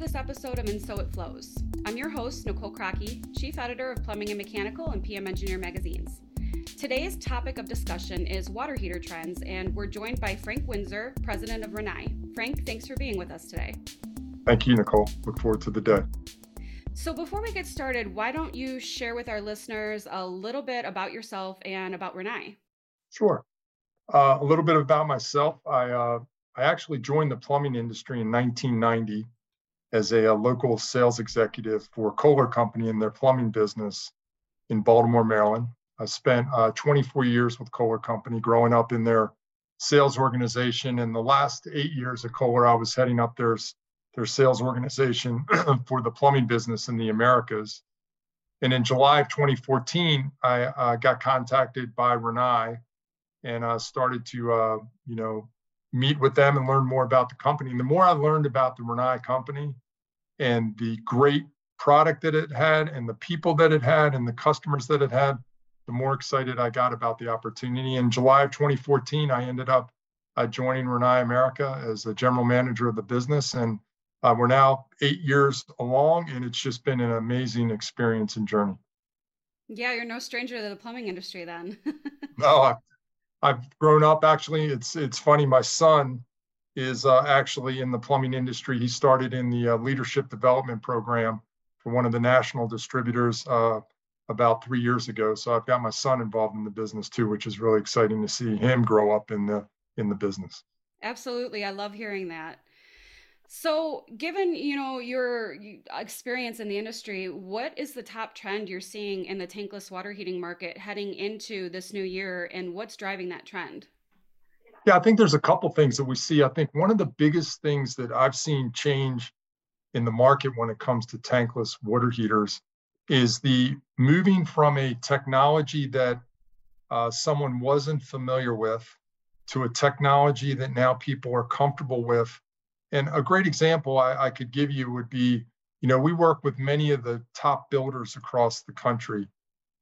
this episode of And So It Flows. I'm your host, Nicole Krawcke, Chief Editor of Plumbing and Mechanical and PM Engineer magazines. Today's topic of discussion is water heater trends, and we're joined by Frank Windsor, President of Rinnai. Frank, thanks for being with us today. Thank you, Nicole. Look forward to the day. So, before we get started, why don't you share with our listeners a little bit about yourself and about Rinnai? Sure. Uh, a little bit about myself. I uh, I actually joined the plumbing industry in 1990 as a, a, local sales executive for Kohler Company in their plumbing business in Baltimore, Maryland. I spent uh, 24 years with Kohler Company, growing up in their sales organization. And the last eight years at Kohler, I was heading up their, their sales organization for the plumbing business in the Americas. And in July of 2014, I uh, got contacted by Rinnai and uh, started to, uh, you know, meet with them and learn more about the company. And the more I learned about the Rinnai company and the great product that it had and the people that it had and the customers that it had, the more excited I got about the opportunity. In July of 2014, I ended up uh, joining Rinnai America as the general manager of the business. And uh, we're now eight years along, and it's just been an amazing experience and journey. Yeah, you're no stranger to the plumbing industry then. no, I've grown up actually. It's it's funny. My son is uh, actually in the plumbing industry. He started in the uh, leadership development program for one of the national distributors uh, about three years ago. So I've got my son involved in the business too, which is really exciting to see him grow up in the in the business. Absolutely, I love hearing that. So, given you know your experience in the industry, what is the top trend you're seeing in the tankless water heating market heading into this new year, and what's driving that trend? Yeah, I think there's a couple things that we see. I think one of the biggest things that I've seen change in the market when it comes to tankless water heaters is the moving from a technology that uh, someone wasn't familiar with to a technology that now people are comfortable with and a great example I, I could give you would be, you know, we work with many of the top builders across the country.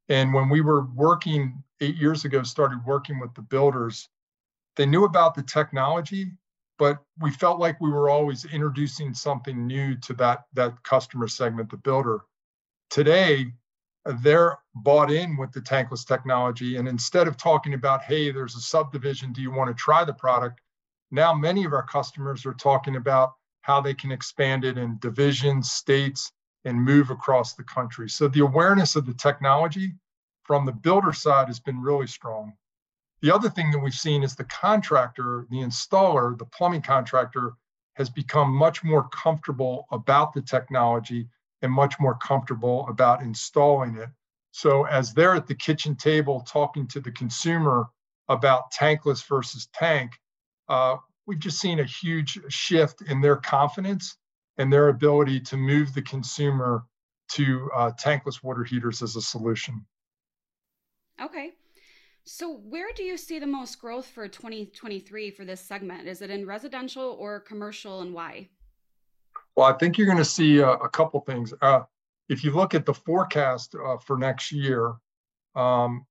And when we were working eight years ago, started working with the builders, they knew about the technology, but we felt like we were always introducing something new to that, that customer segment, the builder. Today, they're bought in with the tankless technology. And instead of talking about, hey, there's a subdivision, do you want to try the product? Now, many of our customers are talking about how they can expand it in divisions, states, and move across the country. So the awareness of the technology from the builder side has been really strong. The other thing that we've seen is the contractor, the installer, the plumbing contractor has become much more comfortable about the technology and much more comfortable about installing it. So as they're at the kitchen table talking to the consumer about tankless versus tank, uh, we've just seen a huge shift in their confidence and their ability to move the consumer to uh, tankless water heaters as a solution. Okay. So, where do you see the most growth for 2023 for this segment? Is it in residential or commercial, and why? Well, I think you're going to see a, a couple things. Uh, if you look at the forecast uh, for next year, um,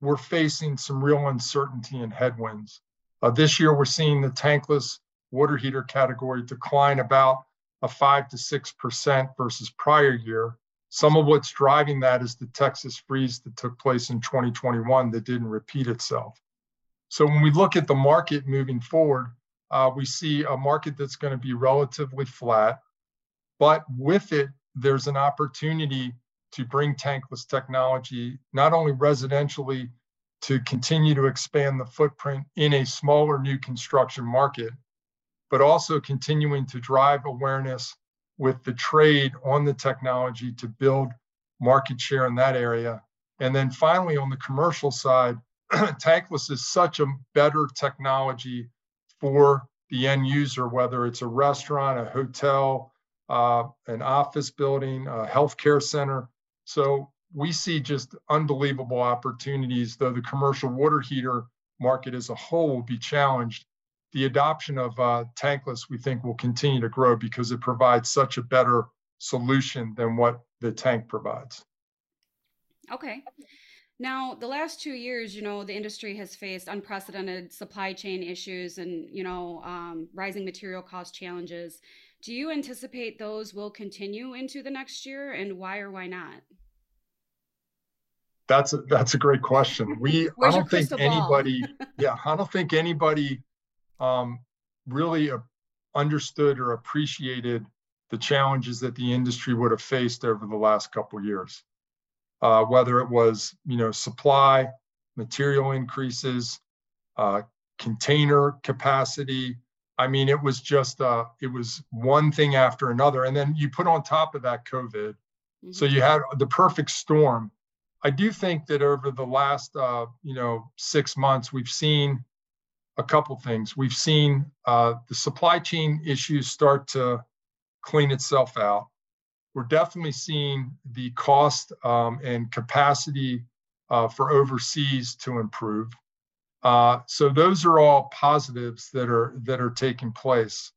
we're facing some real uncertainty and headwinds. Uh, this year, we're seeing the tankless water heater category decline about a five to six percent versus prior year. Some of what's driving that is the Texas freeze that took place in 2021 that didn't repeat itself. So when we look at the market moving forward, uh, we see a market that's going to be relatively flat, but with it, there's an opportunity to bring tankless technology not only residentially to continue to expand the footprint in a smaller new construction market, but also continuing to drive awareness with the trade on the technology to build market share in that area. And then finally, on the commercial side, tankless is such a better technology for the end user, whether it's a restaurant, a hotel, uh, an office building, a healthcare center. So we see just unbelievable opportunities, though the commercial water heater market as a whole will be challenged. The adoption of uh, tankless, we think, will continue to grow because it provides such a better solution than what the tank provides. Okay. Now, the last two years, you know, the industry has faced unprecedented supply chain issues and, you know, um, rising material cost challenges. Do you anticipate those will continue into the next year and why or why not? That's a, that's a great question. We I don't think anybody yeah, I don't think anybody um, really understood or appreciated the challenges that the industry would have faced over the last couple years. Uh, whether it was you know supply, material increases, uh, container capacity. I mean, it was just uh, it was one thing after another, and then you put on top of that COVID, mm-hmm. so you had the perfect storm. I do think that over the last uh, you know six months, we've seen a couple things. We've seen uh, the supply chain issues start to clean itself out. We're definitely seeing the cost um, and capacity uh, for overseas to improve. Uh, so those are all positives that are that are taking place.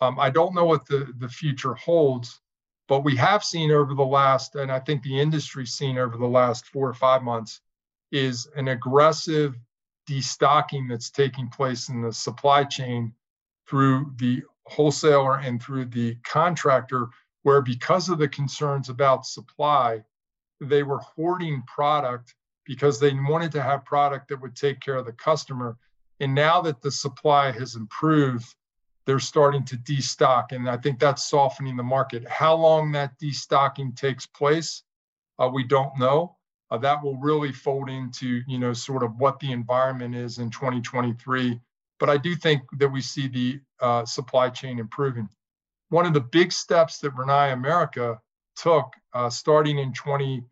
Um, I don't know what the, the future holds, but we have seen over the last, and I think the industry's seen over the last four or five months, is an aggressive destocking that's taking place in the supply chain through the wholesaler and through the contractor, where because of the concerns about supply, they were hoarding product because they wanted to have product that would take care of the customer. And now that the supply has improved, they're starting to destock. And I think that's softening the market. How long that destocking takes place, uh, we don't know uh, that will really fold into you know sort of what the environment is in 2023 but i do think that we see the uh, supply chain improving. One of the big steps that Rinnai America took uh, starting in 20,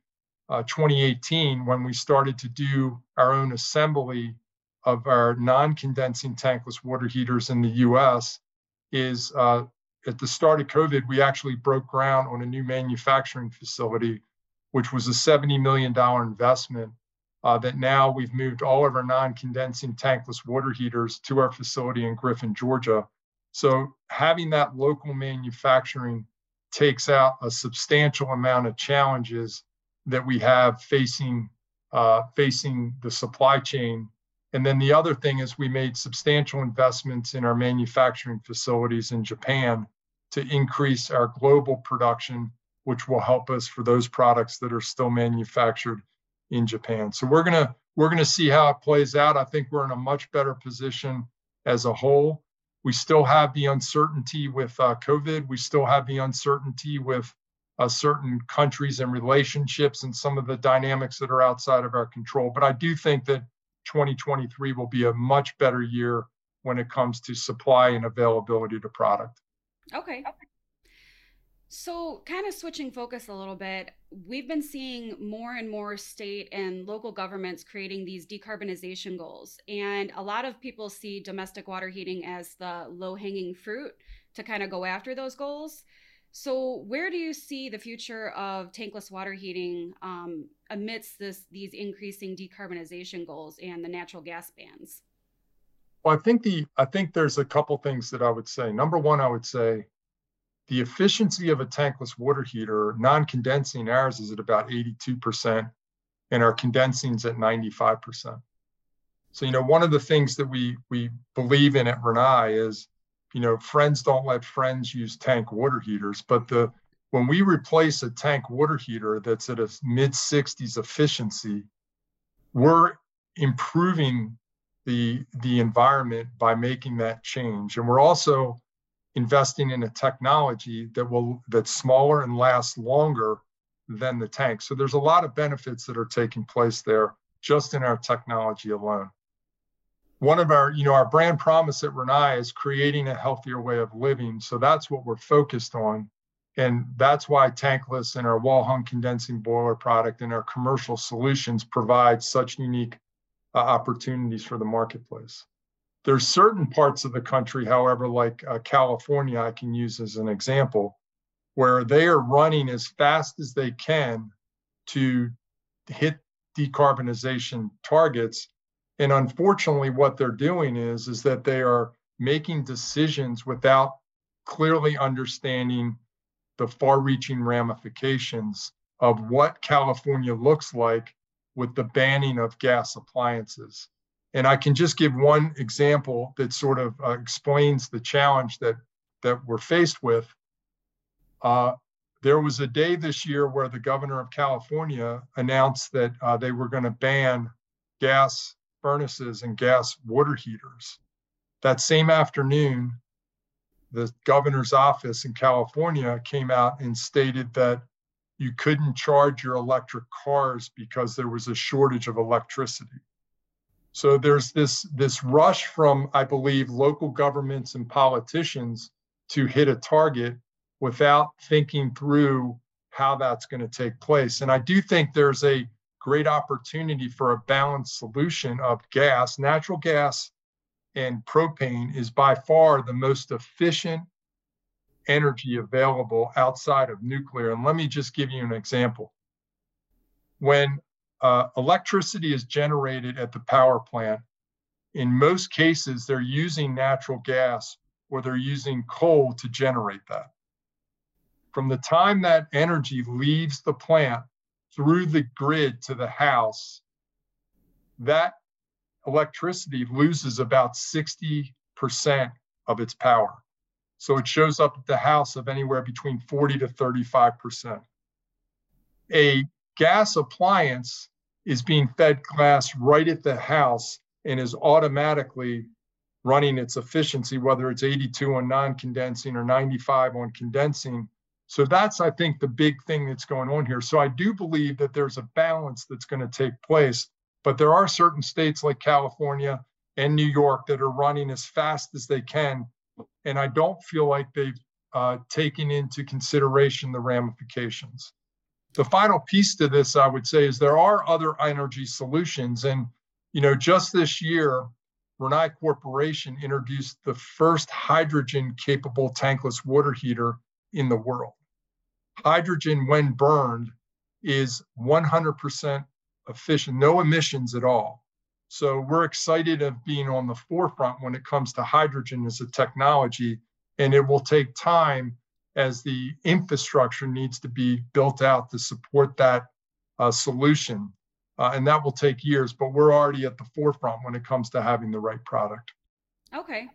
uh, 2018 when we started to do our own assembly of our non-condensing tankless water heaters in the us is uh, at the start of covid we actually broke ground on a new manufacturing facility which was a $70 million investment uh, that now we've moved all of our non-condensing tankless water heaters to our facility in Griffin, Georgia. So having that local manufacturing takes out a substantial amount of challenges that we have facing uh, facing the supply chain. And then the other thing is we made substantial investments in our manufacturing facilities in Japan to increase our global production which will help us for those products that are still manufactured in Japan. So we're gonna we're gonna see how it plays out. I think we're in a much better position as a whole. We still have the uncertainty with uh, COVID. We still have the uncertainty with uh, certain countries and relationships and some of the dynamics that are outside of our control. But I do think that 2023 will be a much better year when it comes to supply and availability to product. Okay. So, kind of switching focus a little bit, we've been seeing more and more state and local governments creating these decarbonization goals. And a lot of people see domestic water heating as the low hanging fruit to kind of go after those goals. So, where do you see the future of tankless water heating um, amidst this these increasing decarbonization goals and the natural gas bans? Well, I think the I think there's a couple things that I would say. Number one, I would say the efficiency of a tankless water heater, non-condensing ours is at about 82%, and our condensing's at 95%. So, you know, one of the things that we we believe in at Rinnai is, you know, friends don't let friends use tank water heaters, but the when we replace a tank water heater that's at a mid 60s efficiency, we're improving the the environment by making that change. And we're also investing in a technology that will that's smaller and lasts longer than the tank. So there's a lot of benefits that are taking place there just in our technology alone. One of our, you know, our brand promise at Rinnai is creating a healthier way of living. So that's what we're focused on. And that's why tankless and our wall hung condensing boiler product and our commercial solutions provide such unique uh, opportunities for the marketplace. There's certain parts of the country, however, like uh, California, I can use as an example, where they are running as fast as they can to hit decarbonization targets. And unfortunately, what they're doing is, is that they are making decisions without clearly understanding the far-reaching ramifications of what California looks like with the banning of gas appliances. And I can just give one example that sort of uh, explains the challenge that that we're faced with. Uh, there was a day this year where the governor of California announced that uh, they were going to ban gas furnaces and gas water heaters. That same afternoon, the governor's office in California came out and stated that you couldn't charge your electric cars because there was a shortage of electricity. So there's this this rush from I believe local governments and politicians to hit a target without thinking through how that's going to take place. And I do think there's a great opportunity for a balanced solution of gas, natural gas and propane is by far the most efficient energy available outside of nuclear. And let me just give you an example. When uh, electricity is generated at the power plant, in most cases, they're using natural gas or they're using coal to generate that. From the time that energy leaves the plant through the grid to the house, that electricity loses about 60% of its power. So it shows up at the house of anywhere between 40 to 35%. A gas appliance is being fed gas right at the house and is automatically running its efficiency, whether it's 82 on non condensing or 95 on condensing. So that's, I think, the big thing that's going on here. So I do believe that there's a balance that's going to take place but there are certain states like California and New York that are running as fast as they can. And I don't feel like they've uh, taken into consideration the ramifications. The final piece to this, I would say, is there are other energy solutions. And, you know, just this year, Rinnai Corporation introduced the first hydrogen capable tankless water heater in the world. Hydrogen, when burned, is 100% efficient, no emissions at all. So we're excited of being on the forefront when it comes to hydrogen as a technology, and it will take time as the infrastructure needs to be built out to support that uh, solution. Uh, and that will take years, but we're already at the forefront when it comes to having the right product. Okay.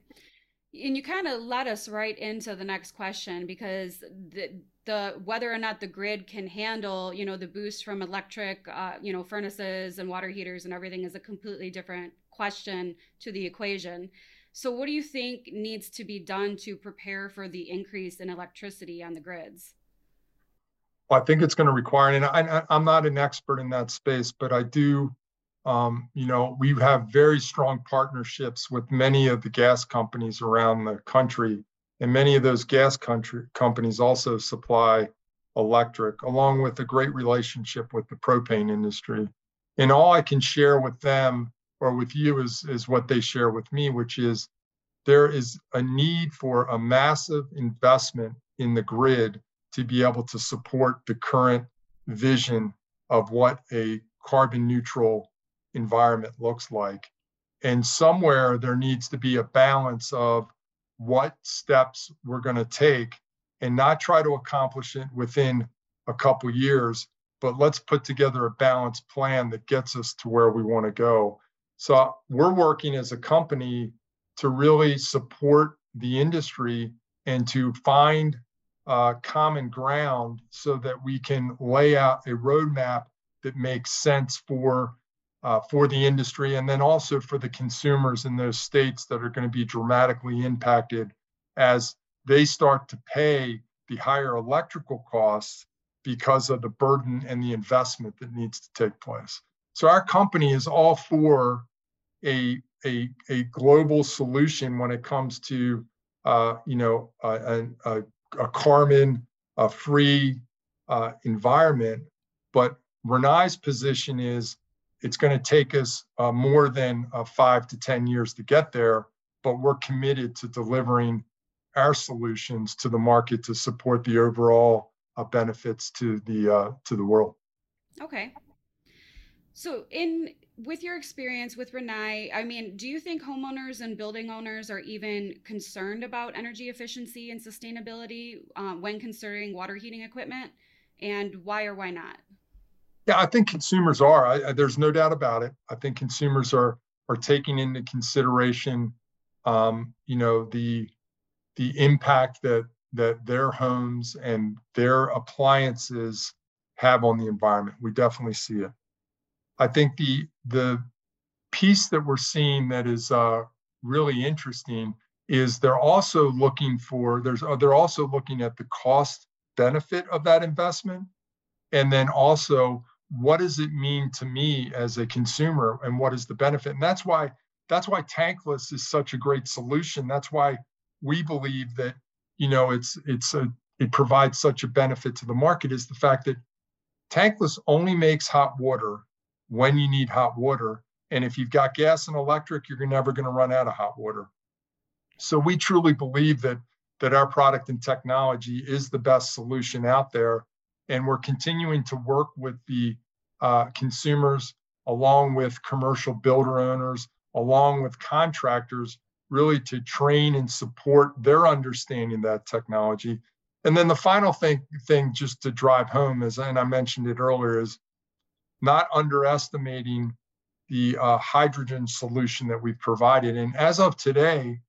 And you kind of led us right into the next question because the, the whether or not the grid can handle you know the boost from electric uh, you know furnaces and water heaters and everything is a completely different question to the equation so what do you think needs to be done to prepare for the increase in electricity on the grids well, i think it's going to require and I, i'm not an expert in that space but i do um, you know we have very strong partnerships with many of the gas companies around the country and many of those gas country companies also supply electric, along with a great relationship with the propane industry. And all I can share with them or with you is, is what they share with me, which is there is a need for a massive investment in the grid to be able to support the current vision of what a carbon neutral environment looks like. And somewhere there needs to be a balance of what steps we're going to take and not try to accomplish it within a couple years but let's put together a balanced plan that gets us to where we want to go so we're working as a company to really support the industry and to find uh, common ground so that we can lay out a roadmap that makes sense for uh, for the industry and then also for the consumers in those states that are going to be dramatically impacted as they start to pay the higher electrical costs because of the burden and the investment that needs to take place. So our company is all for a a, a global solution when it comes to uh, you know a, a, a carbon a free uh, environment, but Rinnai's position is it's going to take us uh, more than uh, five to 10 years to get there, but we're committed to delivering our solutions to the market to support the overall uh, benefits to the uh, to the world. Okay. So, in with your experience with Rinnai, I mean, do you think homeowners and building owners are even concerned about energy efficiency and sustainability uh, when considering water heating equipment? And why or why not? Yeah, I think consumers are. I, I, there's no doubt about it. I think consumers are are taking into consideration, um, you know, the the impact that that their homes and their appliances have on the environment. We definitely see it. I think the the piece that we're seeing that is uh, really interesting is they're also looking for there's uh, they're also looking at the cost benefit of that investment. And then also what does it mean to me as a consumer and what is the benefit? And that's why that's why tankless is such a great solution. That's why we believe that you know it's it's a it provides such a benefit to the market is the fact that tankless only makes hot water when you need hot water. And if you've got gas and electric you're never going to run out of hot water. So we truly believe that that our product and technology is the best solution out there, and we're continuing to work with the uh, consumers, along with commercial builder owners, along with contractors, really to train and support their understanding of that technology. And then the final thing, thing just to drive home is, and I mentioned it earlier, is not underestimating the uh, hydrogen solution that we've provided. And as of today,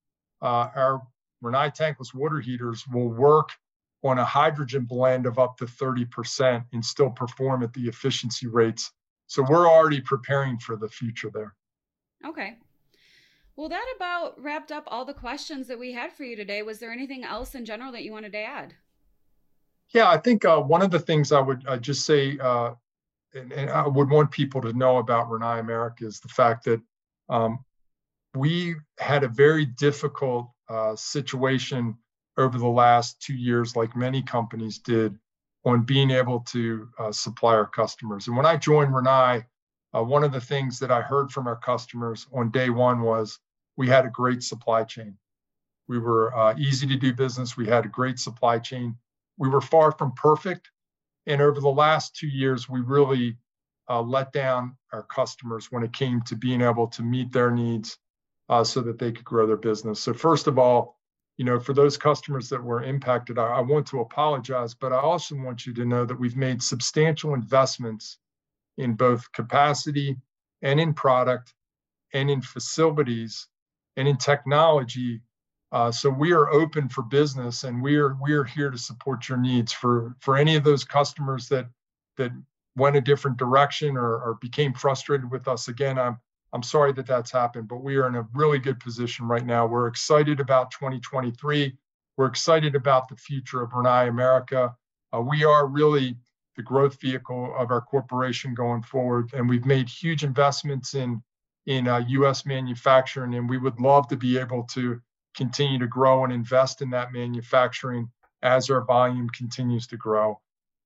uh, our Rinnai tankless water heaters will work on a hydrogen blend of up to 30% and still perform at the efficiency rates. So we're already preparing for the future there. Okay. Well, that about wrapped up all the questions that we had for you today. Was there anything else in general that you wanted to add? Yeah, I think uh, one of the things I would uh, just say, uh, and, and, I would want people to know about Rinnai America is the fact that um, we had a very difficult uh, situation over the last two years, like many companies did, on being able to uh, supply our customers. And when I joined Rinnai, uh, one of the things that I heard from our customers on day one was we had a great supply chain. We were uh, easy to do business. We had a great supply chain. We were far from perfect. And over the last two years, we really uh, let down our customers when it came to being able to meet their needs uh, so that they could grow their business. So first of all, you know, for those customers that were impacted, I, I want to apologize, but I also want you to know that we've made substantial investments in both capacity and in product and in facilities and in technology. Uh, so we are open for business and we are we are here to support your needs for for any of those customers that that went a different direction or, or became frustrated with us again i'm I'm sorry that that's happened, but we are in a really good position right now. We're excited about 2023. We're excited about the future of Rinnai America. Uh, we are really the growth vehicle of our corporation going forward, and we've made huge investments in in uh, U.S. manufacturing, and we would love to be able to continue to grow and invest in that manufacturing as our volume continues to grow.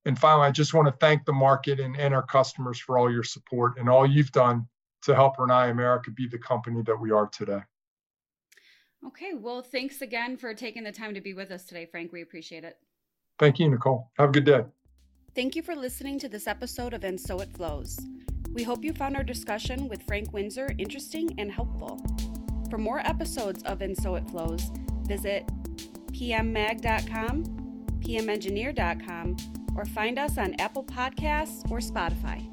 And finally, I just want to thank the market and, and our customers for all your support and all you've done to help Rinnai America be the company that we are today. Okay, well, thanks again for taking the time to be with us today, Frank. We appreciate it. Thank you, Nicole. Have a good day. Thank you for listening to this episode of And So It Flows. We hope you found our discussion with Frank Windsor interesting and helpful. For more episodes of And So It Flows, visit pmmag.com, pmengineer.com, or find us on Apple Podcasts or Spotify.